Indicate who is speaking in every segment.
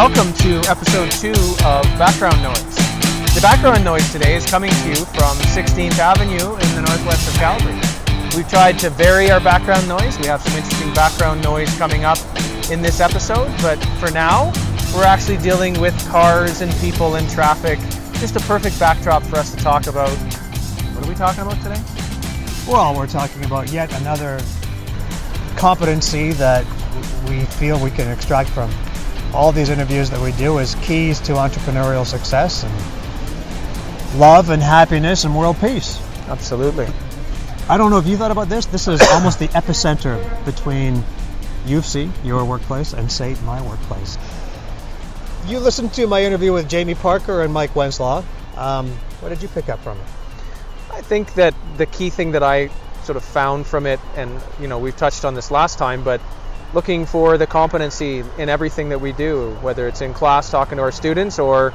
Speaker 1: welcome to episode two of Background Noise. The background noise today is coming to you from 16th Avenue in the northwest of Calgary. We've tried to vary our background noise. We have some interesting background noise coming up in this episode, but for now, we're actually dealing with cars and people and traffic. Just a perfect backdrop for us to talk about. What are we talking about today?
Speaker 2: Well, we're talking about yet another competency that we feel we can extract from all these interviews that we do as keys to entrepreneurial success and love and happiness and world peace.
Speaker 1: Absolutely.
Speaker 2: I don't know if you thought about this. This is almost the epicenter between U of C, your workplace, and SAIT, my workplace. You listened to my interview with Jamie Parker and Mike Wenslaw. Um, what did you pick up from it?
Speaker 1: I think that the key thing that I sort of found from it, and you know, we've touched on this last time, but looking for the competency in everything that we do, whether it's in class talking to our students or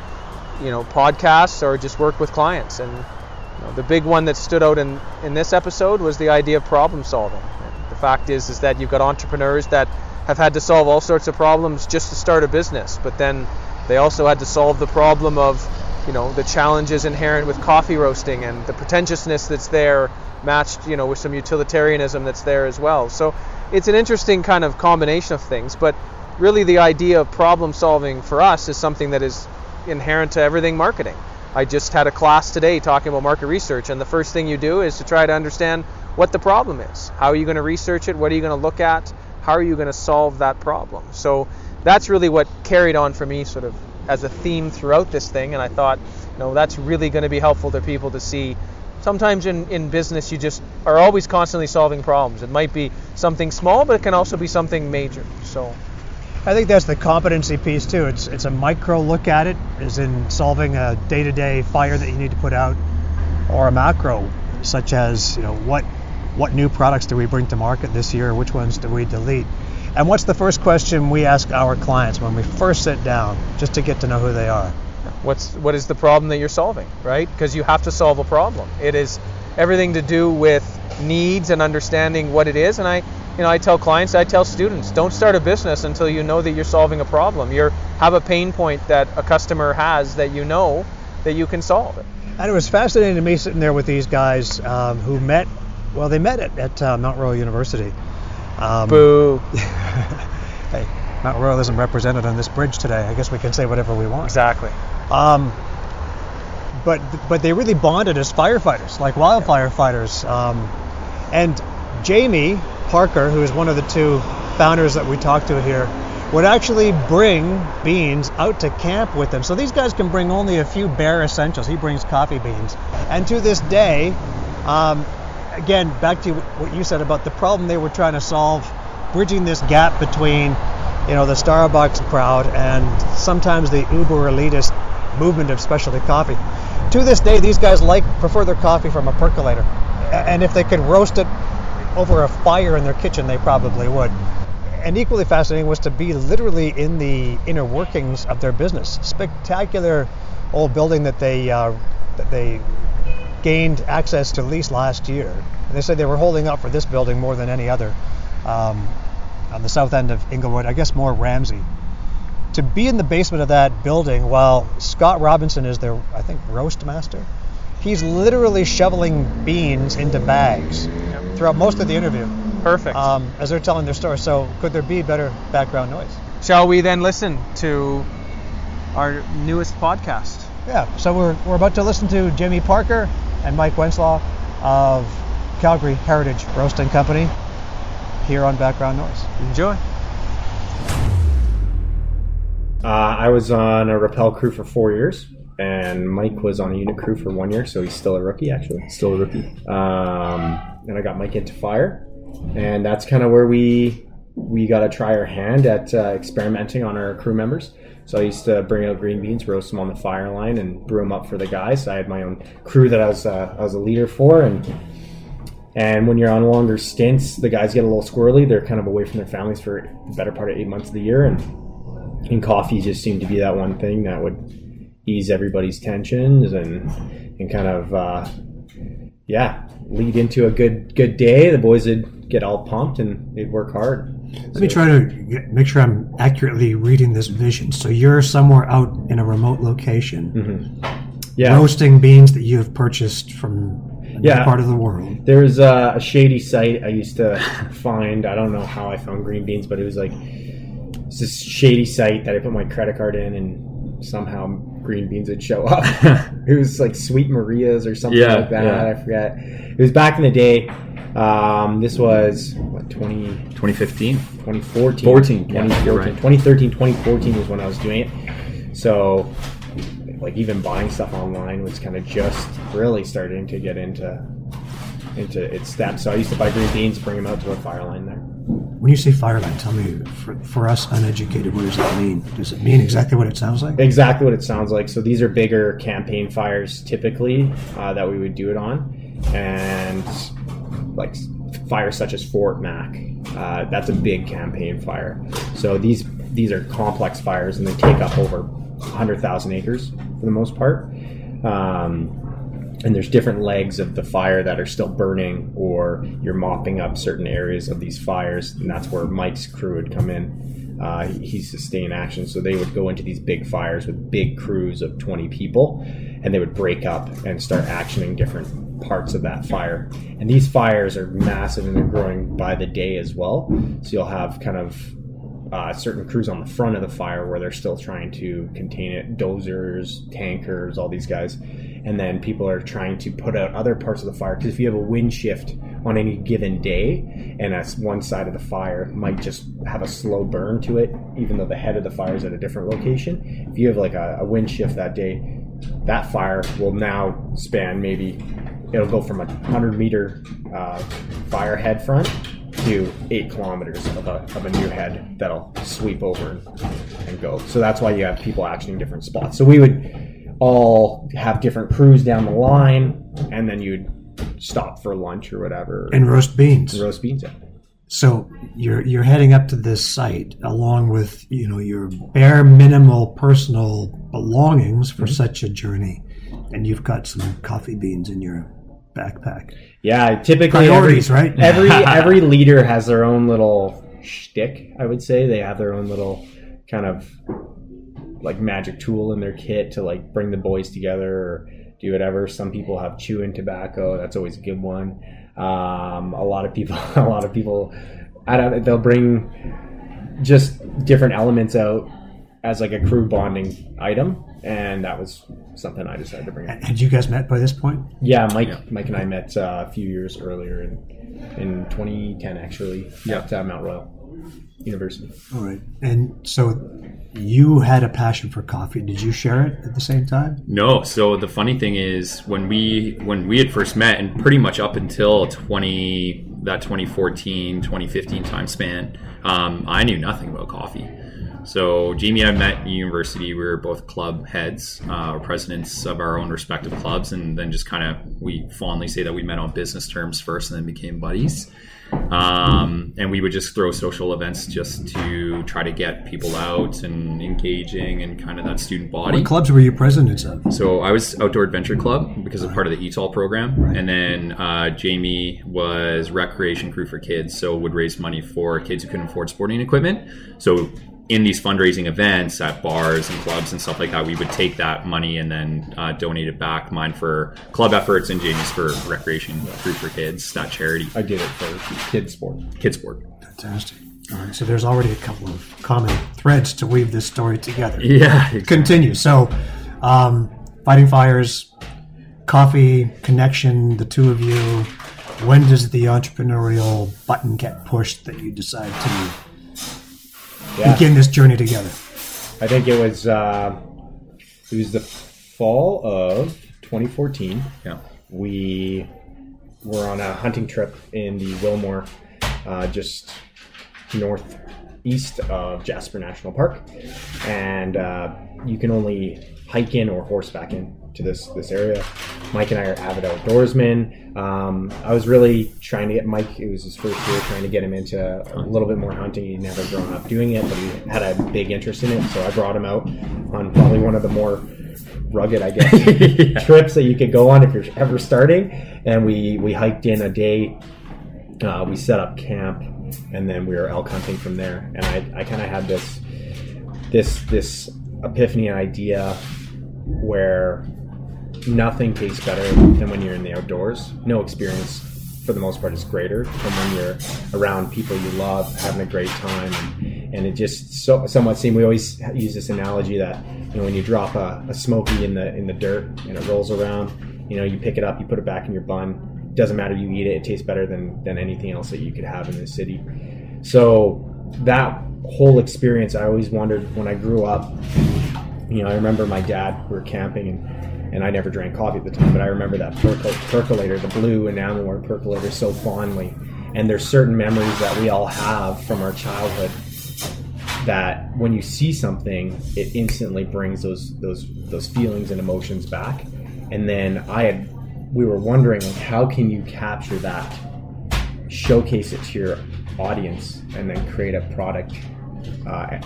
Speaker 1: you know podcasts or just work with clients. And you know, the big one that stood out in in this episode was the idea of problem solving. And the fact is is that you've got entrepreneurs that have had to solve all sorts of problems just to start a business, but then they also had to solve the problem of you know the challenges inherent with coffee roasting and the pretentiousness that's there matched you know with some utilitarianism that's there as well. So it's an interesting kind of combination of things but really the idea of problem solving for us is something that is inherent to everything marketing. I just had a class today talking about market research and the first thing you do is to try to understand what the problem is. How are you going to research it? What are you going to look at? How are you going to solve that problem? So that's really what carried on for me sort of as a theme throughout this thing and i thought you know that's really going to be helpful to people to see sometimes in, in business you just are always constantly solving problems it might be something small but it can also be something major so
Speaker 2: I think that's the competency piece too. It's it's a micro look at it, as in solving a day-to-day fire that you need to put out, or a macro, such as you know what what new products do we bring to market this year, which ones do we delete, and what's the first question we ask our clients when we first sit down, just to get to know who they are.
Speaker 1: What's what is the problem that you're solving right? Because you have to solve a problem. It is everything to do with needs and understanding what it is. And i you know i tell clients i tell students don't start a business until you know that you're solving a problem. You have a pain point that a customer has that you know that you can solve it.
Speaker 2: And it was fascinating to me sitting there with these guys um, who met, well, they met at, at uh, Mount Royal University. Um,
Speaker 1: boo.
Speaker 2: Hey, Mount Royal isn't represented on this bridge today. I guess we can say whatever we want.
Speaker 1: exactly
Speaker 2: Um, but but they really bonded as firefighters, like wildfire fighters. Um, and Jamie Parker, who is one of the two founders that we talked to here, would actually bring beans out to camp with them. So these guys can bring only a few bare essentials. He brings coffee beans, and to this day, um, again, back to what you said about the problem they were trying to solve, bridging this gap between, you know, the Starbucks crowd and sometimes the uber elitist movement of specialty coffee. To this day, these guys like prefer their coffee from a percolator, and if they could roast it over a fire in their kitchen, they probably would. And equally fascinating was to be literally in the inner workings of their business. Spectacular old building that they uh, that they gained access to lease last year. They said they were holding up for this building more than any other um, on the south end of Inglewood. I guess more Ramsay. To be in the basement of that building while Scott Robinson is their, I think, roast master. He's literally shoveling beans into bags throughout most of the interview
Speaker 1: perfect
Speaker 2: um, as they're telling their story. So could there be better background noise?
Speaker 1: shall we then listen to our newest podcast
Speaker 2: Yeah. So we're, we're about to listen to Jimmy Parker and Mike Wenslaw of Calgary Heritage Roasting Company here on Background Noise.
Speaker 1: enjoy
Speaker 3: Uh, I was on a rappel crew for four years, and Mike was on a unit crew for one year, so he's still a rookie, actually. Still a rookie. Um, and I got Mike into fire, and that's kind of where we we got to try our hand at uh, experimenting on our crew members. So I used to bring out green beans, roast them on the fire line, and brew them up for the guys. I had my own crew that I was uh, I was a leader for, and and when you're on longer stints, the guys get a little squirrely. They're kind of away from their families for the better part of eight months of the year, and and coffee just seemed to be that one thing that would ease everybody's tensions and and kind of uh, yeah lead into a good good day. The boys would get all pumped and they'd work hard.
Speaker 4: Let me try to get, make sure I'm accurately reading this vision. So you're somewhere out in a remote location,
Speaker 3: Yeah,
Speaker 4: roasting beans that you have purchased from
Speaker 3: Yeah.
Speaker 4: part of the world.
Speaker 3: There was uh, a shady site I used to find. I don't know how I found green beans, but it was like it's this shady site that I put my credit card in, and somehow green beans would show up. it was like Sweet Maria's or something
Speaker 5: Yeah,
Speaker 3: like that.
Speaker 5: yeah.
Speaker 3: I forget. It was back in the day. Um, this was what 20,
Speaker 5: 2015.
Speaker 3: 2014.
Speaker 5: 14, yeah,
Speaker 3: 2014.
Speaker 5: you're right.
Speaker 3: 2013, 2014 was when I was doing it. So, like even buying stuff online was kind of just really starting to get into into its steps. So I used to buy green beans, bring them out to a fire line there.
Speaker 4: When you say fire line, tell me, for, for us uneducated, what does that mean? Does it mean exactly what it sounds like?
Speaker 3: Exactly what it sounds like. So these are bigger campaign fires typically uh, that we would do it on, and like fires such as Fort Mac. Uh, that's a big campaign fire. So these these are complex fires, and they take up over 100,000 acres for the most part. Um, and there's different legs of the fire that are still burning, or you're mopping up certain areas of these fires, and that's where Mike's crew would come in. Uh, he- he's sustained action, so they would go into these big fires with big crews of 20 people, and they would break up and start actioning different parts of that fire. And these fires are massive and they're growing by the day as well. So you'll have kind of uh, certain crews on the front of the fire where they're still trying to contain it. Dozers tankers all these guys. And then people are trying to put out other parts of the fire. Because if you have a wind shift on any given day and that's one side of the fire might just have a slow burn to it even though the head of the fire is at a different location. If you have like a, a wind shift that day that fire will now span maybe it'll go from a 100 meter uh, fire head front to eight kilometers of a, of a new head that'll sweep over and, and go. So that's why you have people actioning different spots. So we would all have different crews down the line, and then you'd stop for lunch or whatever.
Speaker 4: And roast beans.
Speaker 3: roast beans. out.
Speaker 4: So you're you're heading up to this site along with you know your bare minimal personal belongings for mm-hmm. such a journey, and you've got some coffee beans in your backpack.
Speaker 3: Yeah, typically
Speaker 4: Priorities,
Speaker 3: every,
Speaker 4: right?
Speaker 3: Every every leader has their own little shtick. I would say they have their own little kind of like magic tool in their kit to like bring the boys together or do whatever. Some people have chewing tobacco. That's always a good one. Um, a lot of people, a lot of people, I don't. They'll bring just different elements out as like a crew bonding item, and that was something I decided to bring. Up.
Speaker 4: Had you guys met by this point?
Speaker 3: Yeah, Mike,
Speaker 5: Yeah.
Speaker 3: Mike and I met uh, a few years earlier in in 2010, actually,
Speaker 5: Yeah.
Speaker 3: at uh, Mount Royal University.
Speaker 4: All right. And so you had a passion for coffee. Did you share it at the same time?
Speaker 5: No. So the funny thing is, when we when we had first met, and pretty much up until twenty that 2014 2015 time span, um, I knew nothing about coffee. So Jamie and I met at university. We were both club heads, uh, presidents of our own respective clubs, and then just kind of we fondly say that we met on business terms first, and then became buddies. Um, and we would just throw social events just to try to get people out and engaging and kind of that student body.
Speaker 4: What clubs were you presidents of?
Speaker 5: So I was Outdoor Adventure Club because of part of the ETOL program, and then uh, Jamie was Recreation Crew for Kids, so would raise money for kids who couldn't afford sporting equipment. So in these fundraising events at bars and clubs and stuff like that, we would take that money and then uh, donate it back. Mine for club efforts and Jamie's for Recreation Crew for Kids, that charity,
Speaker 3: I did it for KidSport.
Speaker 5: kids sport.
Speaker 4: Fantastic. All right. So there's already a couple of common threads to weave this story together.
Speaker 5: Yeah,
Speaker 4: Continue. So, um, fighting fires, coffee connection, the two of you. When does the entrepreneurial button get pushed that you decide to
Speaker 3: Yeah,
Speaker 4: begin this journey together?
Speaker 3: I think it was uh, it was the fall of 2014.
Speaker 5: yeah.
Speaker 3: We were on a hunting trip in the Willmore, uh, just northeast of Jasper National Park, and uh, you can only hike in or horseback in to this this area. Mike and I are avid outdoorsmen. Um, I was really trying to get Mike. It was his first year, trying to get him into a little bit more hunting. He'd never grown up doing it, but he had a big interest in it. So I brought him out on probably one of the more rugged, I guess, trips that you could go on if you're ever starting. And we we hiked in a day. Uh, we set up camp and then we were elk hunting from there. And I, I kind of had this this this epiphany idea where nothing tastes better than when you're in the outdoors. No experience for the most part is greater than when you're around people you love, having a great time, and, and it just so, somewhat seemed. We always use this analogy that you know when you drop a, a smoky in the in the dirt and it rolls around, you know you pick it up, you put it back in your bun. Doesn't matter, you eat it. It tastes better than than anything else that you could have in the city. So that whole experience, I always wondered when I grew up. You know, I remember my dad. We were camping and and I never drank coffee at the time, but I remember that percol- percolator, the blue enamel percolator, so fondly. And there's certain memories that we all have from our childhood that when you see something, it instantly brings those those those feelings and emotions back. And then I had, we were wondering, like, how can you capture that, showcase it to your audience, and then create a product. Uh,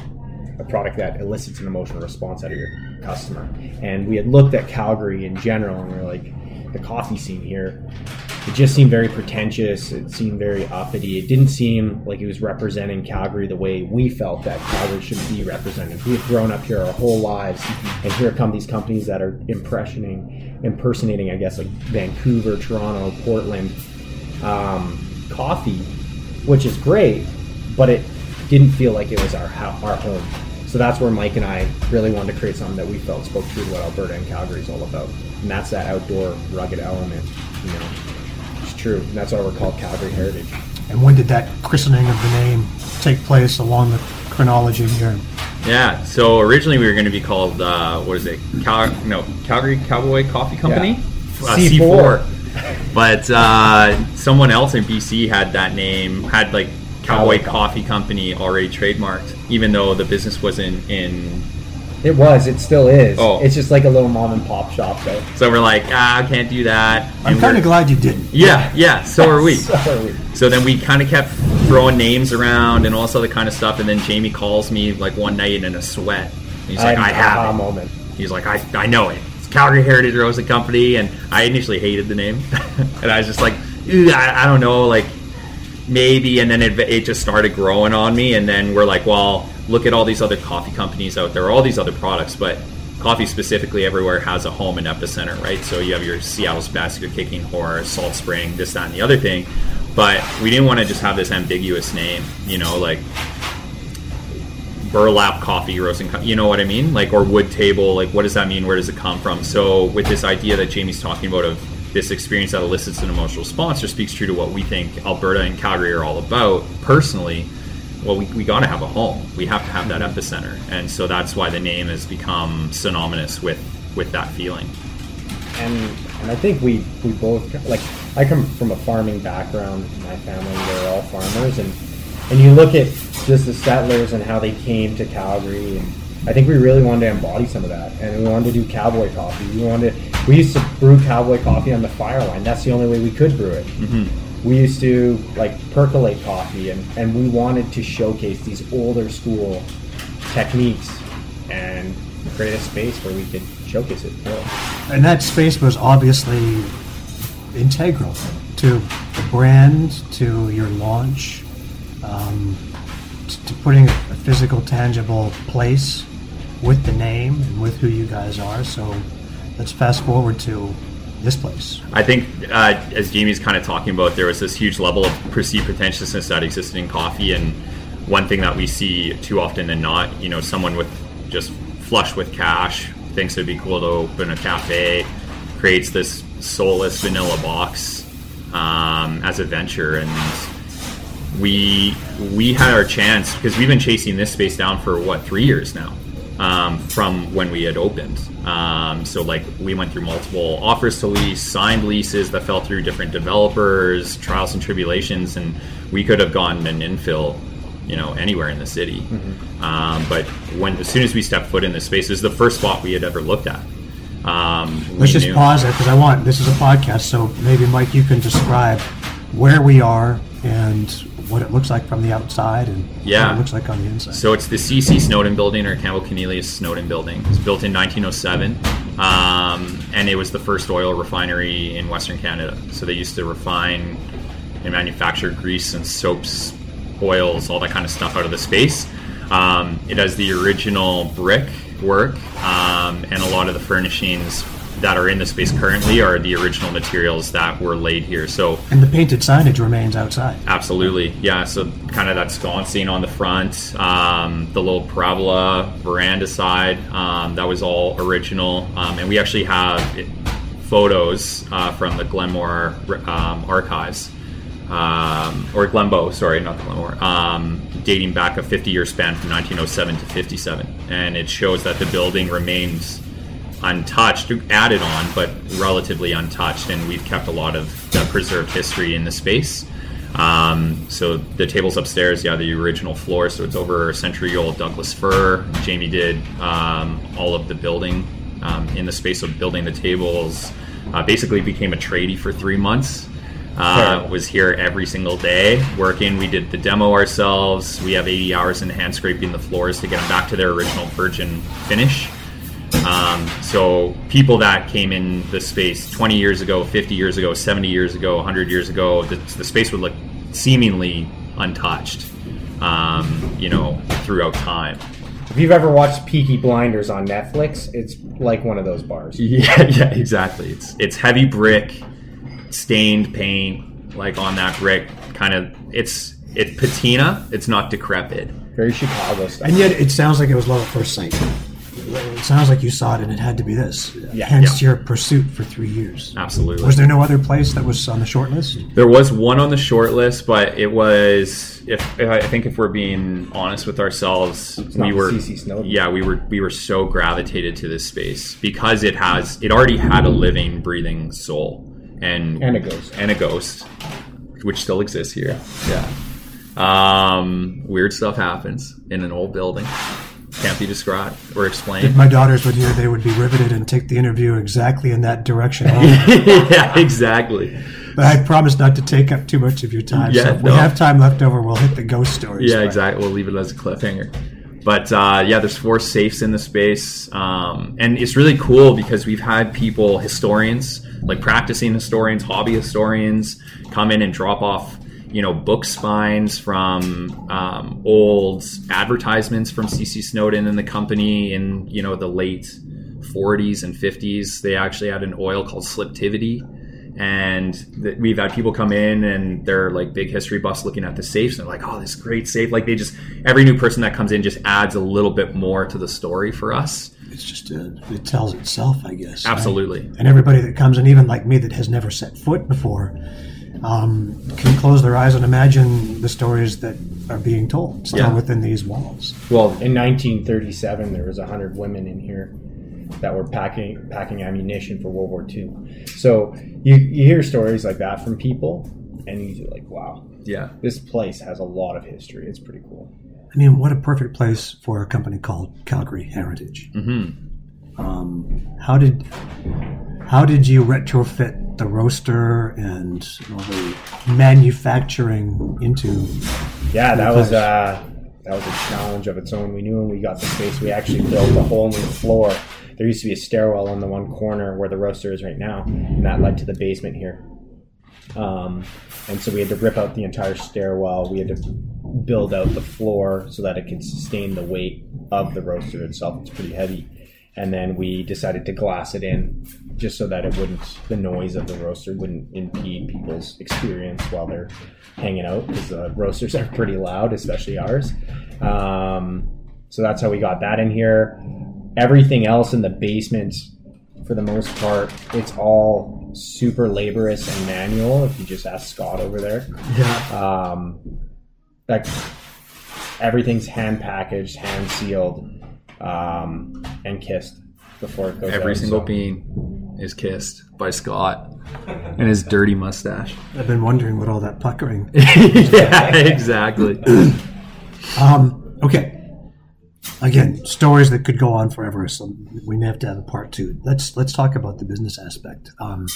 Speaker 3: a product that elicits an emotional response out of your customer. And we had looked at Calgary in general, and we are like, the coffee scene here, it just seemed very pretentious. It seemed very uppity. It didn't seem like it was representing Calgary the way we felt that Calgary should be represented. We have grown up here our whole lives, and here come these companies that are impressioning, impersonating, I guess, like Vancouver, Toronto, Portland um, coffee, which is great, but it didn't feel like it was our our home. So that's where Mike and I really wanted to create something that we felt spoke true to what Alberta and Calgary is all about. And that's that outdoor rugged element, you know. It's true. And that's why we're called Calgary Heritage.
Speaker 2: And when did that christening of the name take place along the chronology here?
Speaker 5: Yeah, so originally we were going to be called, uh, what is it? Cal- no, Calgary Cowboy Coffee Company?
Speaker 3: Yeah.
Speaker 5: Uh,
Speaker 3: C4.
Speaker 5: C4. but uh, someone else in BC had that name, had like Cowboy Coffee Company already trademarked, even though the business wasn't in.
Speaker 3: It was. It still is.
Speaker 5: Oh.
Speaker 3: It's just like a little mom and pop shop, though.
Speaker 5: So we're like, ah, I can't do that.
Speaker 2: I'm kind of glad you didn't.
Speaker 5: Yeah, yeah. So are we.
Speaker 3: so are we.
Speaker 5: So then we kind of kept throwing names around and all this other kind of stuff. And then Jamie calls me like one night in a sweat. He's like,
Speaker 3: had
Speaker 5: I have
Speaker 3: aha
Speaker 5: it.
Speaker 3: moment.
Speaker 5: He's like, I, I know it. It's Calgary Heritage Roasting Company. And I initially hated the name. and I was just like, I, I don't know, like maybe. And then it, it just started growing on me. And then we're like, well, look at all these other coffee companies out there, all these other products. But coffee specifically everywhere has a home and epicenter, right? So you have your Seattle's Best, your Kicking Horse, Salt Spring, this, that, and the other thing. But we didn't want to just have this ambiguous name, you know, like burlap coffee roasting you know what i mean like or wood table like what does that mean where does it come from so with this idea that jamie's talking about of this experience that elicits an emotional response or speaks true to what we think alberta and calgary are all about. Personally well we, we got to have a home. We have to have that mm-hmm. epicenter. And so that's why the name has become synonymous with with that feeling.
Speaker 3: And and I think we we both like I come from a farming background. My family. They're all farmers, and and you look at just the settlers and how they came to Calgary, and I think we really wanted to embody some of that, and we wanted to do cowboy coffee. We wanted we used to brew cowboy coffee on the fire line. That's the only way we could brew it. We used to like percolate coffee, and and we wanted to showcase these older school techniques and create a space where we could showcase it. Really.
Speaker 2: And that space was obviously integral to the brand, to your launch, um, t- to putting a physical, tangible place with the name and with who you guys are. So let's fast forward to this place.
Speaker 5: I think, uh, as Jamie's kind of talking about, there was this huge level of perceived pretentiousness that existed in coffee, and one thing that we see too often than not, you know, someone with just flush with cash thinks it'd be cool to open a cafe, creates this soulless vanilla box um, as a venture, and we we had our chance because we've been chasing this space down for what three years now um, from when we had opened. Um, so like we went through multiple offers to lease, signed leases that fell through different developers, trials and tribulations, and we could have gone an infill, you know, anywhere in the city. Um, but when as soon as we stepped foot in this space, this is the first spot we had ever looked at. Um,
Speaker 2: Let's just
Speaker 5: knew-
Speaker 2: pause there because I want this is a podcast, so maybe Mike, you can describe where we are and what it looks like from the outside and
Speaker 5: Yeah.
Speaker 2: what it looks like on the inside.
Speaker 5: So it's the CC Snowden building or Campbell Cornelius Snowden building. It was built in 1907, um, and it was the first oil refinery in Western Canada. So they used to refine and manufacture grease and soaps oils, all that kind of stuff out of the space. Um, it has the original brick work, um, and a lot of the furnishings that are in the space currently are the original materials that were laid here. So
Speaker 4: And the painted signage remains outside.
Speaker 5: Absolutely, yeah. So kind of that sconcing on the front, um, the little parabola veranda side, um, that was all original. Um, and we actually have photos uh, from the Glenmore um, archives, um, or Glenbow, sorry, not Glenmore, um, dating back a 50-year span from 1907 to 57, and it shows that the building remains untouched, added on, but relatively untouched, and we've kept a lot of the preserved history in the space. Um, so the tables upstairs, yeah, the original floor, so it's over a century old Douglas fir. Jamie did um, all of the building um, in the space of building the tables. Uh, basically, became a tradie for three months. Uh, was here every single day working. We did the demo ourselves. We have 80 hours in hand scraping the floors to get them back to their original virgin finish. Um, so people that came in the space 20 years ago, 50 years ago, 70 years ago, 100 years ago, the, the space would look seemingly untouched, um, you know, throughout time.
Speaker 3: If you've ever watched Peaky Blinders on Netflix, it's like one of those bars.
Speaker 5: Yeah, yeah, exactly. It's it's heavy brick, stained paint, like on that brick. Kind of, it's it's patina. It's not decrepit.
Speaker 3: Very Chicago style.
Speaker 4: And yet, it sounds like it was love at first sight. It sounds like you saw it and it had to be this.
Speaker 3: Yeah.
Speaker 4: Hence
Speaker 5: Yeah.
Speaker 4: your pursuit for three years.
Speaker 5: Absolutely.
Speaker 4: Was there no other place that was on the short list?
Speaker 5: There was one on the short list, but it was if I think if we're being honest with ourselves,
Speaker 3: not
Speaker 5: we were yeah we were we were so gravitated to this space because it has it already had a living, breathing soul and
Speaker 3: And a ghost.
Speaker 5: and a ghost, which still exists here. Yeah. Um, weird stuff happens in an old building. Can't be described or explained.
Speaker 4: If my daughters would hear, they would be riveted and take the interview exactly in that direction.
Speaker 5: yeah, exactly.
Speaker 4: but I promise not to take up too much of your time. so
Speaker 5: Yeah,
Speaker 4: if we have time left over, we'll hit the ghost stories.
Speaker 5: Yeah, exactly. We'll leave it as a cliffhanger. But uh, yeah, there's four safes in the space, um, and it's really cool because we've had people, historians, like practicing historians, hobby historians, come in and drop off, you know, book spines from um, old advertisements from CC Snowden and the company in you know the late 40s and 50s. They actually had an oil called Sliptivity and th- we've had people come in and they're like big history buffs looking at the safes and they're like oh this great safe like they just every new person that comes in just adds a little bit more to the story for us
Speaker 4: It's just, uh, it tells itself, I guess. right?
Speaker 5: absolutely
Speaker 4: And everybody that comes in, even like me that has never set foot before, um, can close their eyes and imagine the stories that are being told still
Speaker 5: Yeah.
Speaker 4: within these walls.
Speaker 3: Well, in 1937, there was 100 women in here that were packing packing ammunition for World War II. So you, you hear stories like that from people, and you're like, wow,
Speaker 5: yeah
Speaker 3: this place has a lot of history. It's pretty cool.
Speaker 4: I mean, what a perfect place for a company called Calgary Heritage.
Speaker 5: hmm
Speaker 4: Um, how did how did you retrofit the roaster and all the manufacturing into?
Speaker 3: Yeah, that was uh, that was a challenge of its own. We knew when we got the space, we actually built a whole new floor. There used to be a stairwell in the one corner where the roaster is right now, and that led to the basement here. Um, and so we had to rip out the entire stairwell. We had to build out the floor so that it could sustain the weight of the roaster itself. It's pretty heavy. And then we decided to glass it in just so that it wouldn't, the noise of the roaster wouldn't impede people's experience while they're hanging out because the roasters are pretty loud, especially ours. Um, so that's how we got that in here. Everything else in the basement, for the most part, it's all super laborious and manual. If you just ask Scott over there,
Speaker 4: Yeah.
Speaker 3: um, like everything's hand packaged, hand sealed, um, and kissed before it goes
Speaker 5: every
Speaker 3: out,
Speaker 5: single
Speaker 3: so-
Speaker 5: bean is kissed by scott and his dirty mustache
Speaker 4: I've been wondering what all that puckering.
Speaker 5: yeah exactly
Speaker 4: Um, okay. Again, stories that could go on forever. So we may have to have a part two. Let's let's talk about the business aspect. Um,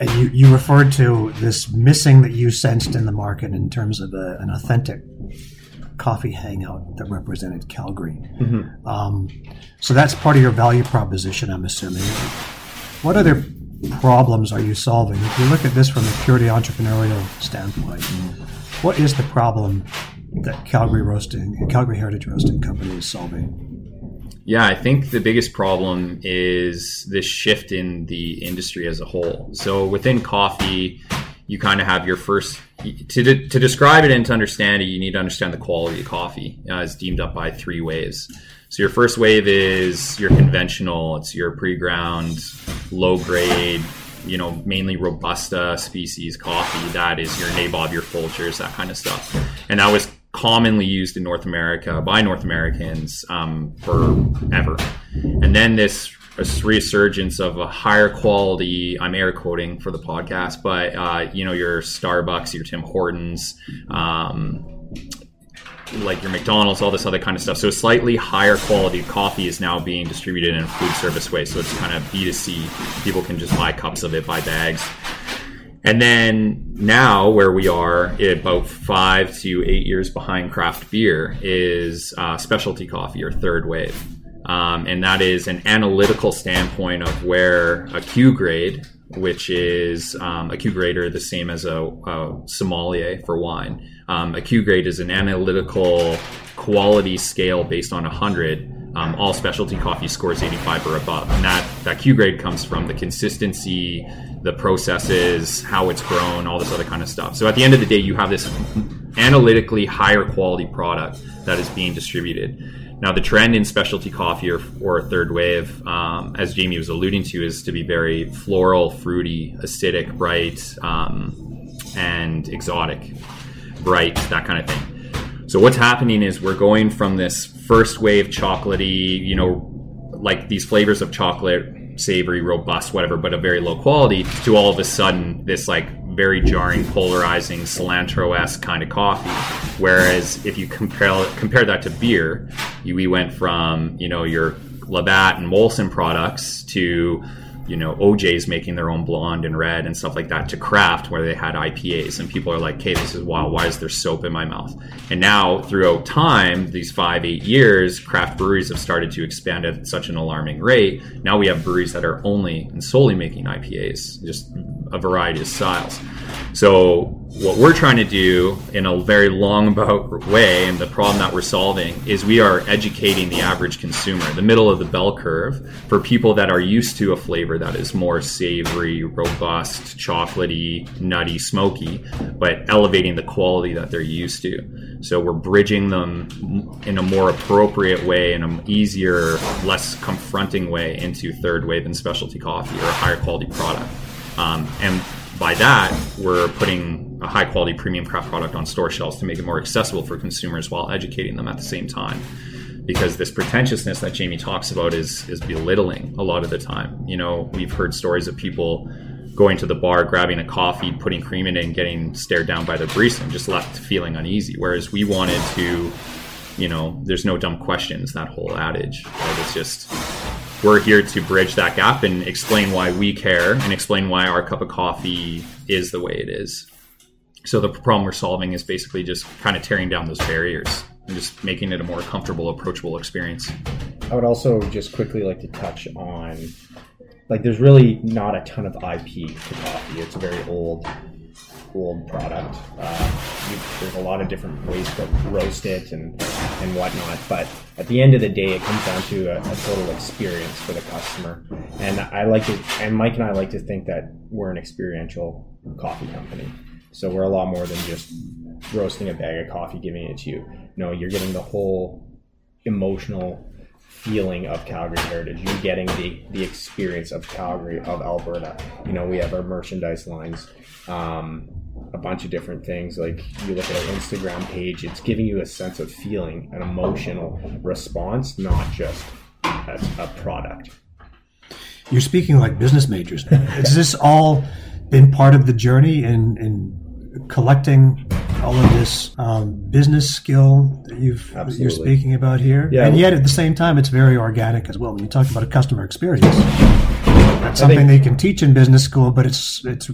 Speaker 4: and you you referred to this missing that you sensed in the market in terms of a, an authentic coffee hangout that represented Calgary. Um, so that's part of your value proposition, I'm assuming. What other problems are you solving? If you look at this from a purely entrepreneurial standpoint,
Speaker 2: what is the problem that Calgary Roasting, Calgary Heritage Roasting Company is solving?
Speaker 5: Yeah, I think the biggest problem is this shift in the industry as a whole. So within coffee, you kind of have your first to, de- to describe it and to understand it, you need to understand the quality of coffee uh, as deemed up by three waves. So your first wave is your conventional, it's your pre-ground, low grade, you know, mainly robusta species coffee. That is your nabob, your Folgers, that kind of stuff. And that was commonly used in North America by North Americans um, forever. And then this resurgence of a higher quality. I'm air quoting for the podcast, but uh, you know your Starbucks, your Tim Hortons, um, like your McDonald's, all this other kind of stuff. So slightly higher quality coffee is now being distributed in a food service way. So it's kind of B2C. People can just buy cups of it, buy bags. And then now, where we are, about five to eight years behind craft beer, is uh, specialty coffee or third wave. Um, and that is an analytical standpoint of where a Q grade, which is um, a Q grader, the same as a, a sommelier for wine. Um, a Q grade is an analytical quality scale based on 100 um, all specialty coffee scores 85 or above. And that, that Q grade comes from the consistency, the processes, how it's grown, all this other kind of stuff. So at the end of the day, you have this analytically higher quality product that is being distributed. Now, the trend in specialty coffee or, or third wave, um, as Jamie was alluding to, is to be very floral, fruity, acidic, bright, um, and exotic, bright, that kind of thing. So what's happening is we're going from this first wave chocolatey, you know, like these flavors of chocolate, savory, robust, whatever, but a very low quality, to all of a sudden this like very jarring, polarizing cilantro-esque kind of coffee. Whereas if you compare compare that to beer, you, we went from you know your Labatt and Molson products to you know OJ's making their own blonde and red and stuff like that to craft where they had IPAs and people are like, "Okay, this is wild. Why is there soap in my mouth?" And now throughout time, these five eight years, craft breweries have started to expand at such an alarming rate. Now we have breweries that are only and solely making IPAs, just a variety of styles. So what we're trying to do in a very long about way and the problem that we're solving is we are educating the average consumer the middle of the bell curve for people that are used to a flavor that is more savory robust chocolatey nutty smoky but elevating the quality that they're used to so we're bridging them in a more appropriate way in an easier less confronting way into third wave and specialty coffee or a higher quality product um, and by that, we're putting a high quality premium craft product on store shelves to make it more accessible for consumers while educating them at the same time. Because this pretentiousness that Jamie talks about is is belittling a lot of the time. You know, we've heard stories of people going to the bar, grabbing a coffee, putting cream in it, and getting stared down by the barista and just left feeling uneasy. Whereas we wanted to, you know, there's no dumb questions, that whole adage. Right? It's just we're here to bridge that gap and explain why we care and explain why our cup of coffee is the way it is. So the problem we're solving is basically just kind of tearing down those barriers and just making it a more comfortable, approachable experience.
Speaker 3: I would also just quickly like to touch on like there's really not a ton of IP to coffee. It's very old old product. Uh, you, there's a lot of different ways to roast it and and whatnot, but at the end of the day, it comes down to a, a, total experience for the customer. And I like to, and Mike and I like to think that we're an experiential coffee company. So we're a lot more than just roasting a bag of coffee, giving it to you. No, you're getting the whole emotional feeling of Calgary heritage. You're getting the the experience of Calgary, of Alberta. You know, we have our merchandise lines. Um, a bunch of different things. Like you look at our Instagram page, it's giving you a sense of feeling, an emotional response, not just as a product.
Speaker 2: You're speaking like business majors. Has this all been part of the journey in, in collecting all of this um, business skill that you've you're speaking about here? Yeah. And yet at the same time, it's very organic as well. When you talk about a customer experience, that's something think, they can teach in business school, but it's it's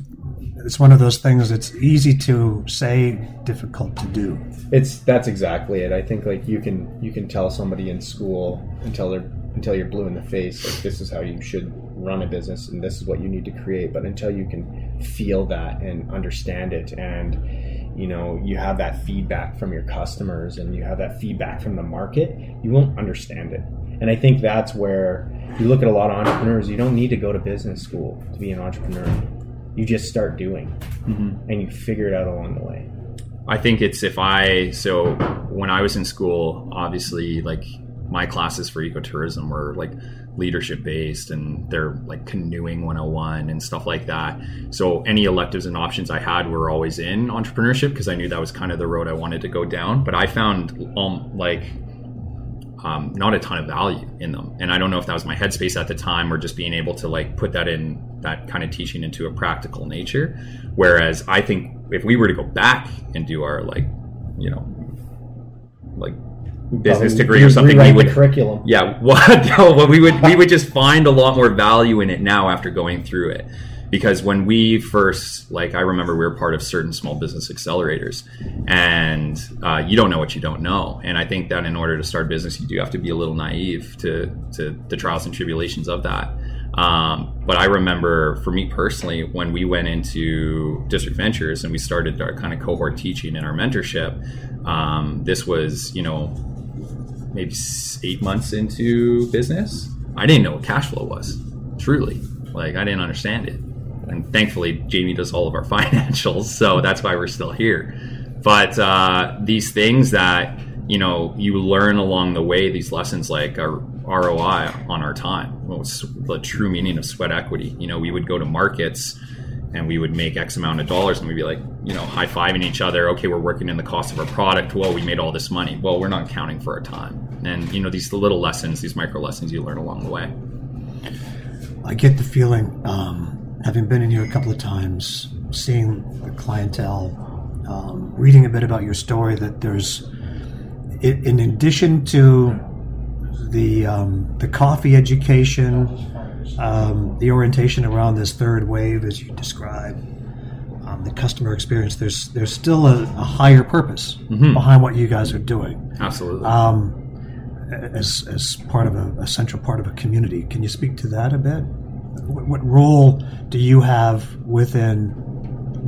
Speaker 2: it's one of those things that's easy to say, difficult to do.
Speaker 3: It's that's exactly it. I think like you can you can tell somebody in school until they're until you're blue in the face like this is how you should run a business and this is what you need to create but until you can feel that and understand it and you know you have that feedback from your customers and you have that feedback from the market you won't understand it and i think that's where you look at a lot of entrepreneurs you don't need to go to business school to be an entrepreneur you just start doing and you figure it out along the way
Speaker 5: I think it's if I so when I was in school, obviously like my classes for ecotourism were like leadership based and they're like canoeing 101 and stuff like that. So any electives and options I had were always in entrepreneurship because I knew that was kind of the road I wanted to go down. But I found um, like um, not a ton of value in them. And I don't know if that was my headspace at the time or just being able to like put that in that kind of teaching into a practical nature. Whereas I think if we were to go back and do our like, you know, like business
Speaker 3: Probably
Speaker 5: degree or something, we would
Speaker 3: curriculum
Speaker 5: yeah, what? No, well, we would we would just find a lot more value in it now after going through it. Because when we first, like, I remember we were part of certain small business accelerators, and uh, you don't know what you don't know. And I think that in order to start business, you do have to be a little naive to to the trials and tribulations of that. Um, but I remember, for me personally, when we went into District Ventures and we started our kind of cohort teaching and our mentorship, um, this was, you know, maybe eight months into business, I didn't know what cash flow was. Truly, like I didn't understand it. And thankfully, Jamie does all of our financials, so that's why we're still here. But uh, these things that you know you learn along the way, these lessons like our ROI on our time, what was the true meaning of sweat equity. You know, we would go to markets and we would make X amount of dollars and we'd be like, you know, high fiving each other. Okay, we're working in the cost of our product. Well, we made all this money. Well, we're not counting for our time. And, you know, these little lessons, these micro lessons you learn along the way.
Speaker 4: I get the feeling, um, having been in here a couple of times, seeing the clientele, um, reading a bit about your story, that there's, in addition to the um, the coffee education, um, the orientation around this third wave, as you describe, um, the customer experience. There's there's still a, a higher purpose behind what you guys are doing
Speaker 5: Absolutely.
Speaker 4: um, as, as part of a, a central part of a community. Can you speak to that a bit? What, what role do you have within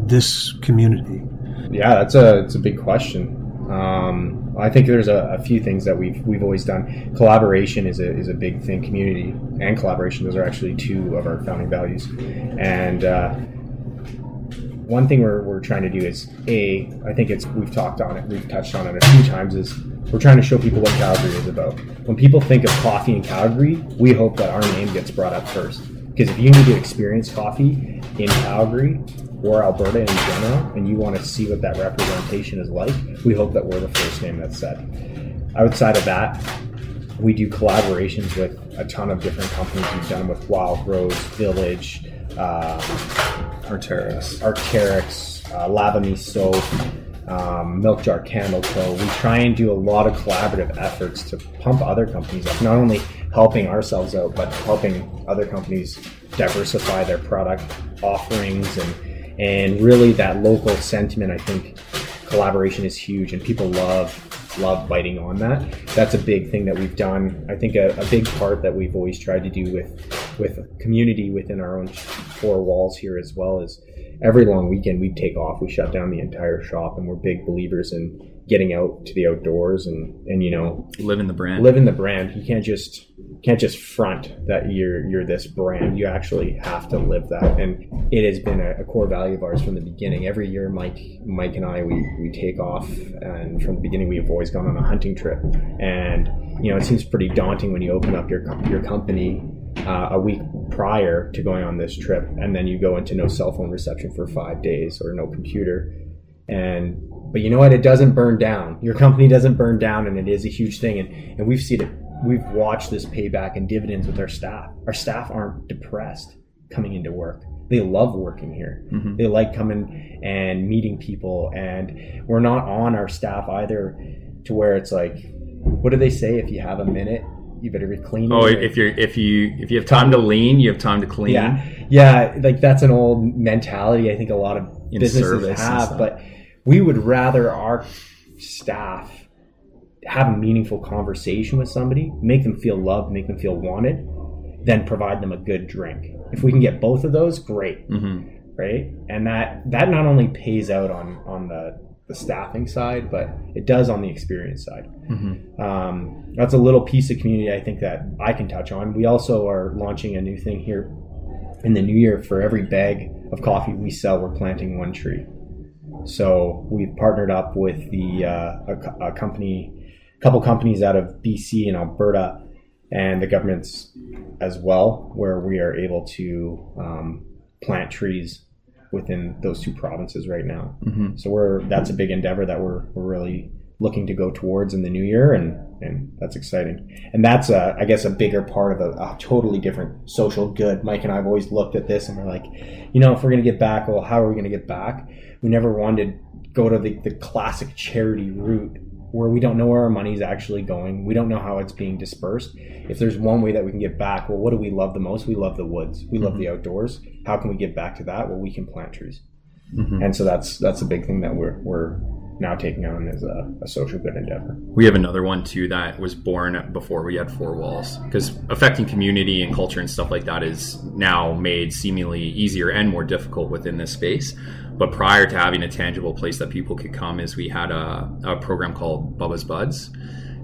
Speaker 4: this community?
Speaker 3: Yeah, that's a it's a big question. Um, I think there's a, a few things that we've we've always done. Collaboration is a is a big thing. Community and collaboration; those are actually two of our founding values. And uh, one thing we're, we're trying to do is a I think it's we've talked on it, we've touched on it a few times. Is we're trying to show people what Calgary is about. When people think of coffee in Calgary, we hope that our name gets brought up first. Because if you need to experience coffee in Calgary or Alberta in general, and you want to see what that representation is like, we hope that we're the first name that's said. Outside of that, we do collaborations with a ton of different companies. We've done them with Wild Rose, Village, uh. Arc'teryx, uh, Lavamy Soap, um, Milk Jar Candle Co. We try and do a lot of collaborative efforts to pump other companies up, not only helping ourselves out, but helping other companies diversify their product offerings and and really that local sentiment. I think collaboration is huge, and people love love biting on that. That's a big thing that we've done. I think a, a big part that we've always tried to do with with community within our own four walls here as well is every long weekend we take off, we shut down the entire shop, and we're big believers in getting out to the outdoors and and you know
Speaker 5: Live in the brand.
Speaker 3: live in the brand. You can't just can't just front that you're you're this brand. You actually have to live that, and it has been a, a core value of ours from the beginning. Every year, Mike Mike and I we we take off, and from the beginning we've always gone on a hunting trip. And you know it seems pretty daunting when you open up your your company. Uh, a week prior to going on this trip, and then you go into no cell phone reception for five days or no computer, and but you know what? It doesn't burn down. Your company doesn't burn down, and it is a huge thing. And and we've seen it. We've watched this payback and dividends with our staff. Our staff aren't depressed coming into work. They love working here.
Speaker 5: Mhm.
Speaker 3: They like coming and meeting people. And we're not on our staff either to where it's like, what do they say? If you have a minute, you better be clean.
Speaker 5: Oh, if you're if you if you have time to lean, you have time to clean.
Speaker 3: Yeah, yeah, like that's an old mentality. I think a lot of
Speaker 5: In
Speaker 3: businesses have, but we would rather our staff have a meaningful conversation with somebody, make them feel loved, make them feel wanted, than provide them a good drink. If we can get both of those, great,
Speaker 5: hmm
Speaker 3: right? And that that not only pays out on on the the staffing side, but it does on the experience side. Um, that's a little piece of community I think that I can touch on. We also are launching a new thing here in the new year. For every bag of coffee we sell, we're planting one tree. So we've partnered up with the uh, a, a company, a couple companies out of BC and Alberta, and the governments as well, where we are able to um, plant trees within those two provinces right now. Mm-hmm. So we're that's a big endeavor that we're, we're really looking to go towards in the new year, and and that's exciting. And that's a, I guess a bigger part of a, a totally different social good. Mike and I have always looked at this, and we're like, you know, if we're to get back, well, how are we to get back? We never wanted to go to the, the classic charity route where we don't know where our money is actually going. We don't know how it's being dispersed. If there's one way that we can get back, well, what do we love the most? We love the woods. We love the mm-hmm. outdoors. How can we get back to that? Well, we can plant trees. Mm-hmm. And so that's that's a big thing that we're we're now taking on as a, a social good endeavor.
Speaker 5: We have another one too that was born before we had four walls because affecting community and culture and stuff like that is now made seemingly easier and more difficult within this space. But prior to having a tangible place that people could come, is we had a, a program called Bubba's Buds,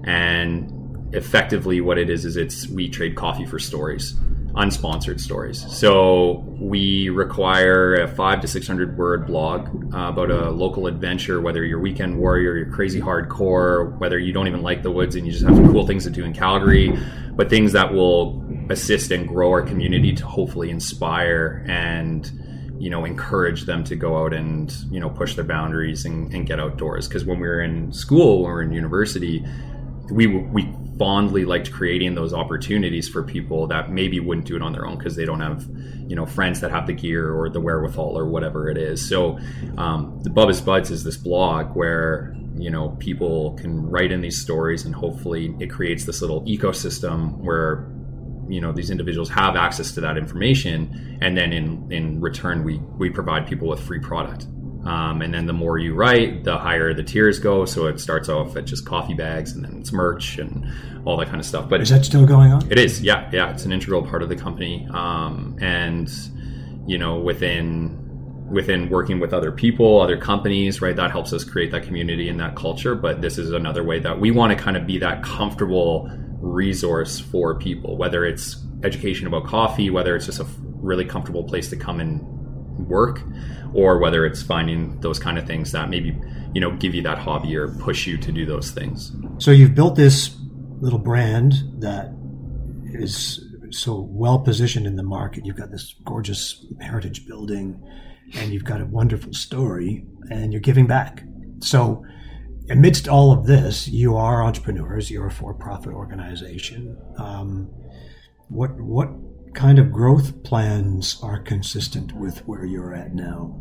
Speaker 5: and effectively what it is is it's we trade coffee for stories unsponsored stories. So we require a five to six hundred word blog uh, about a local adventure whether you're weekend warrior you're crazy hardcore whether you don't even like the woods and you just have some cool things to do in calgary but things that will assist and grow our community to hopefully inspire and you know encourage them to go out and you know push their boundaries and, and get outdoors. Because when we were in school when we were in university we we fondly liked creating those opportunities for people that maybe wouldn't do it on their own because they don't have you know friends that have the gear or the wherewithal or whatever it is. So um, the Bubba's Buds is this blog where you know people can write in these stories and hopefully it creates this little ecosystem where you know these individuals have access to that information and then in in return we we provide people with free product um, and then the more you write the higher the tiers go so it starts off at just coffee bags and then it's merch and all that kind of stuff but
Speaker 4: Is that still going on?
Speaker 5: it is, yeah, yeah. It's an integral part of the company, um, and you know, within within working with other people, other companies, right? That helps us create that community and that culture. But this is another way that we want to kind of be that comfortable resource for people, whether it's education about coffee, whether it's just a really comfortable place to come and work, or whether it's finding those kind of things that maybe you know give you that hobby or push you to do those things.
Speaker 4: So you've built this little brand that is so well positioned in the market. You've got this gorgeous heritage building, and you've got a wonderful story, and you're giving back. So, amidst all of this, you are entrepreneurs. You're a for-profit organization. Um, what what kind of growth plans are consistent with where you're at now?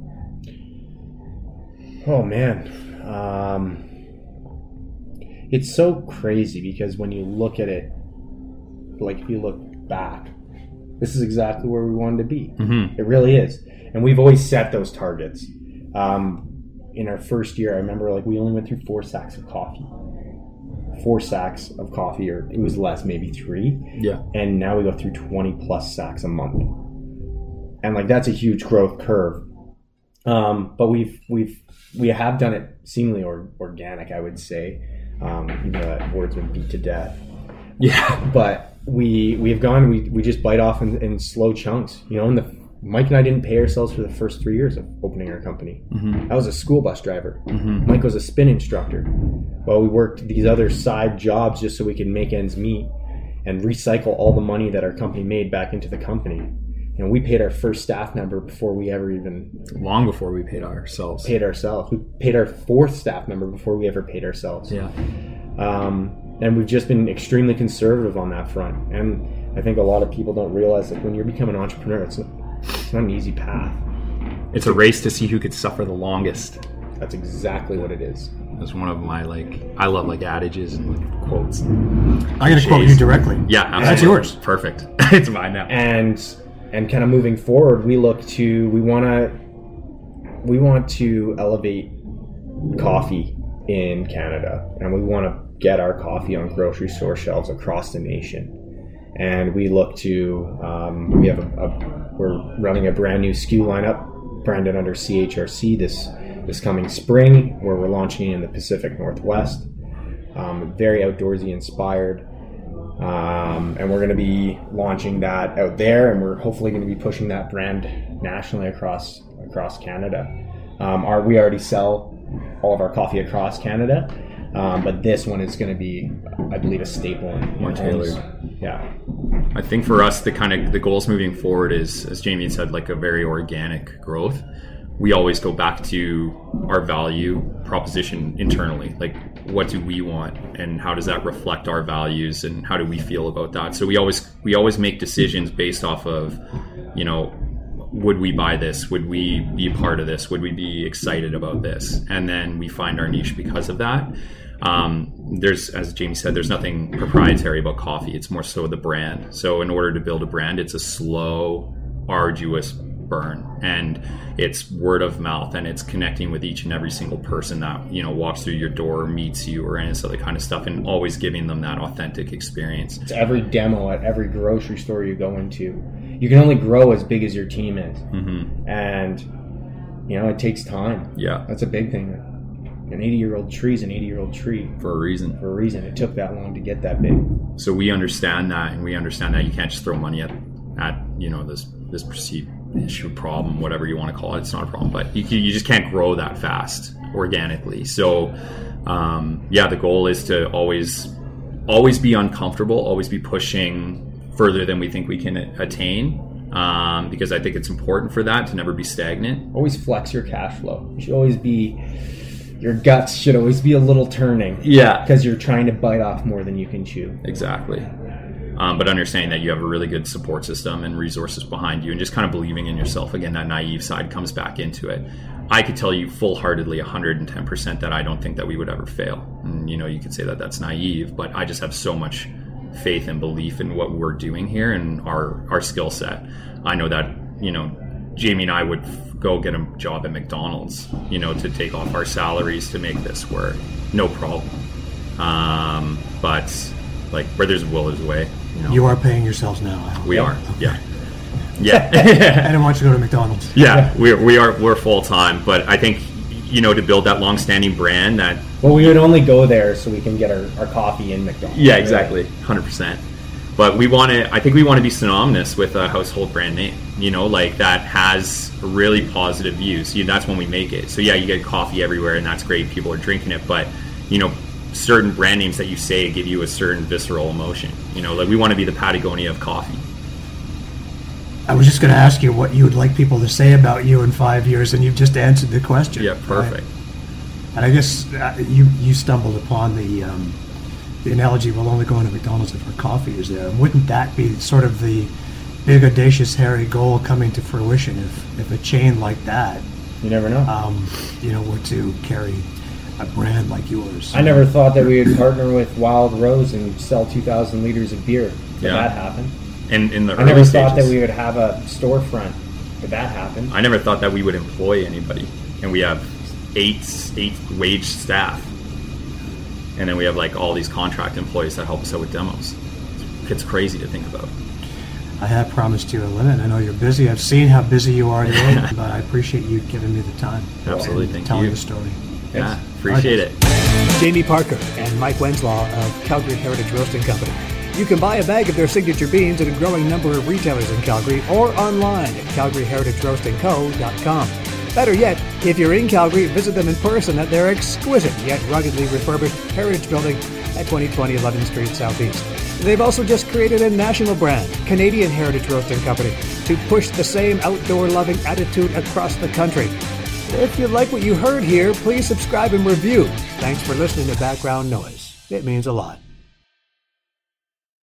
Speaker 3: Oh man, um, it's so crazy because when you look at it, like if you look back, this is exactly where we wanted to be. It really is, and we've always set those targets. Um, in our first year, I remember like we only went through four sacks of coffee, four sacks of coffee, or it was less, maybe three.
Speaker 5: Yeah.
Speaker 3: and now we go through 20 plus sacks a month. And like that's a huge growth curve. Um, but we've we've we have done it seemingly or, organic i would say. Um, even though that word's been beat to death.
Speaker 5: Yeah.
Speaker 3: but we we have gone we, we just bite off in, in slow chunks you know in the mike and i didn't pay ourselves for the first three years of opening our company. I was a school bus driver. Mike was a spin instructor. Well we worked these other side jobs just so we could make ends meet and recycle all the money that our company made back into the company. And we paid our first staff member before we ever even
Speaker 5: Long before we paid ourselves.
Speaker 3: paid ourselves. We paid our fourth staff member before we ever paid ourselves.
Speaker 5: Yeah.
Speaker 3: um, and we've just been extremely conservative on that front. And I think a lot of people don't realize that when you become an entrepreneur, it's it's not an easy path.
Speaker 5: It's a race to see who could suffer the longest.
Speaker 3: That's exactly what it is.
Speaker 5: That's one of my like. I love like adages and like quotes.
Speaker 4: I'm going to quote you directly.
Speaker 5: Yeah, absolutely.
Speaker 4: That's yours.
Speaker 5: Perfect. it's mine now.
Speaker 3: And and kind of moving forward, we look to we want to we want to elevate coffee in Canada, and we want to get our coffee on grocery store shelves across the nation. And we look to um, we have a, a we're running a brand new SKU lineup branded under CHRC this this coming spring, where we're launching in the Pacific Northwest. Um, very outdoorsy inspired. Um, and we're going to be launching that out there, and we're hopefully going to be pushing that brand nationally across across Canada. Um, our, we already sell all of our coffee across Canada, um, but this one is going to be, I believe, a staple in,
Speaker 5: More tailored.
Speaker 3: Yeah,
Speaker 5: I think for us, the kind of the goals moving forward is, as Jamie said, like a very organic growth. We always go back to our value proposition internally. Like, what do we want, and how does that reflect our values, and how do we feel about that? So we always we always make decisions based off of, you know, would we buy this? Would we be part of this? Would we be excited about this? And then we find our niche because of that. Um, there's, as Jamie said, there's nothing proprietary about coffee. It's more so the brand. So in order to build a brand, it's a slow, arduous burn, and it's word of mouth, and it's connecting with each and every single person that you know walks through your door, meets you, or any other kind of stuff, and always giving them that authentic experience.
Speaker 3: it's every demo at every grocery store you go into. You can only grow as big as your team is,
Speaker 5: hmm
Speaker 3: and you know it takes time.
Speaker 5: Yeah,
Speaker 3: That's a big thing. An 80 year old tree is an 80 year old tree
Speaker 5: for a reason.
Speaker 3: for a reason. It took that long to get that big.
Speaker 5: so we understand that and we understand that you can't just throw money at at you know this this perceived issue problem whatever you want to call it it's not a problem but you, you just can't grow that fast organically so um, yeah the goal is to always always be uncomfortable always be pushing further than we think we can attain um, because i think it's important for that to never be stagnant
Speaker 3: Always flex your cash flow. You should always be, your guts should always be a little turning
Speaker 5: yeah
Speaker 3: because you're trying to bite off more than you can chew.
Speaker 5: Exactly. Um, but understanding that you have a really good support system and resources behind you and just kind of believing in yourself. Again, that naive side comes back into it. I could tell you full heartedly 110% that I don't think that we would ever fail. And, you know, you could say that that's naive, but I just have so much faith and belief in what we're doing here and our, our skill set. I know that, you know, Jamie and I would f- go get a job at McDonald's, you know, to take off our salaries to make this work. No problem. Um, but like where there's a will, there's a way. You know,
Speaker 4: You are paying yourselves now. Al.
Speaker 5: we are. Yeah. Yeah.
Speaker 4: I didn't want you to go to McDonald's.
Speaker 5: yeah. We're, we are, we're full time, but I think, you know, to build that long standing brand that,
Speaker 3: Well, we would only go there so we can get our, our coffee in McDonald's.
Speaker 5: yeah, exactly. 100%. But we want to, I think we want to be synonymous with a household brand name, you know, like that has really positive views. You, that's when we make it. So yeah, you get coffee everywhere and that's great. People are drinking it, but you know, certain brand names that you say give you a certain visceral emotion. You know, like we want to be the Patagonia of coffee.
Speaker 4: I was just going to ask you what you would like people to say about you in five years, and you've just answered the question.
Speaker 5: Yeah, perfect.
Speaker 4: And I guess uh, you you stumbled upon the um, the analogy. We'll only go into McDonald's if our coffee is there. Wouldn't that be sort of the big, audacious, hairy goal coming to fruition if if a chain like that,
Speaker 3: You never know.
Speaker 4: um, you know, were to carry a brand like yours?
Speaker 3: I never thought that we would partner with Wild Rose and sell 2,000 liters of beer. Did
Speaker 5: Yeah.
Speaker 3: that happened
Speaker 5: And in the
Speaker 3: I never
Speaker 5: stages,
Speaker 3: thought that we would have a storefront. Did that happened
Speaker 5: I never thought that we would employ anybody, and we have eight eight wage staff, and then we have like all these contract employees that help us out with demos. It's crazy to think about.
Speaker 4: I have promised you a limit. I know you're busy. I've seen how busy you are today, but I appreciate you giving me the time.
Speaker 5: Absolutely,
Speaker 4: and
Speaker 5: thank
Speaker 4: telling
Speaker 5: you.
Speaker 4: the story.
Speaker 5: Yeah, appreciate it.
Speaker 6: Jamie Parker and Mike Wenslaw of Calgary Heritage Roasting Company. You can buy a bag of their signature beans at a growing number of retailers in Calgary or online at calgaryheritageroastingco.com. Better yet, if you're in Calgary, visit them in person at their exquisite yet ruggedly refurbished Heritage Building at 2020 11th Street Southeast. They've also just created a national brand, Canadian Heritage Roasting Company, to push the same outdoor loving attitude across the country. If you like what you heard here, please subscribe and review. Thanks for listening to Background Noise. It means a lot.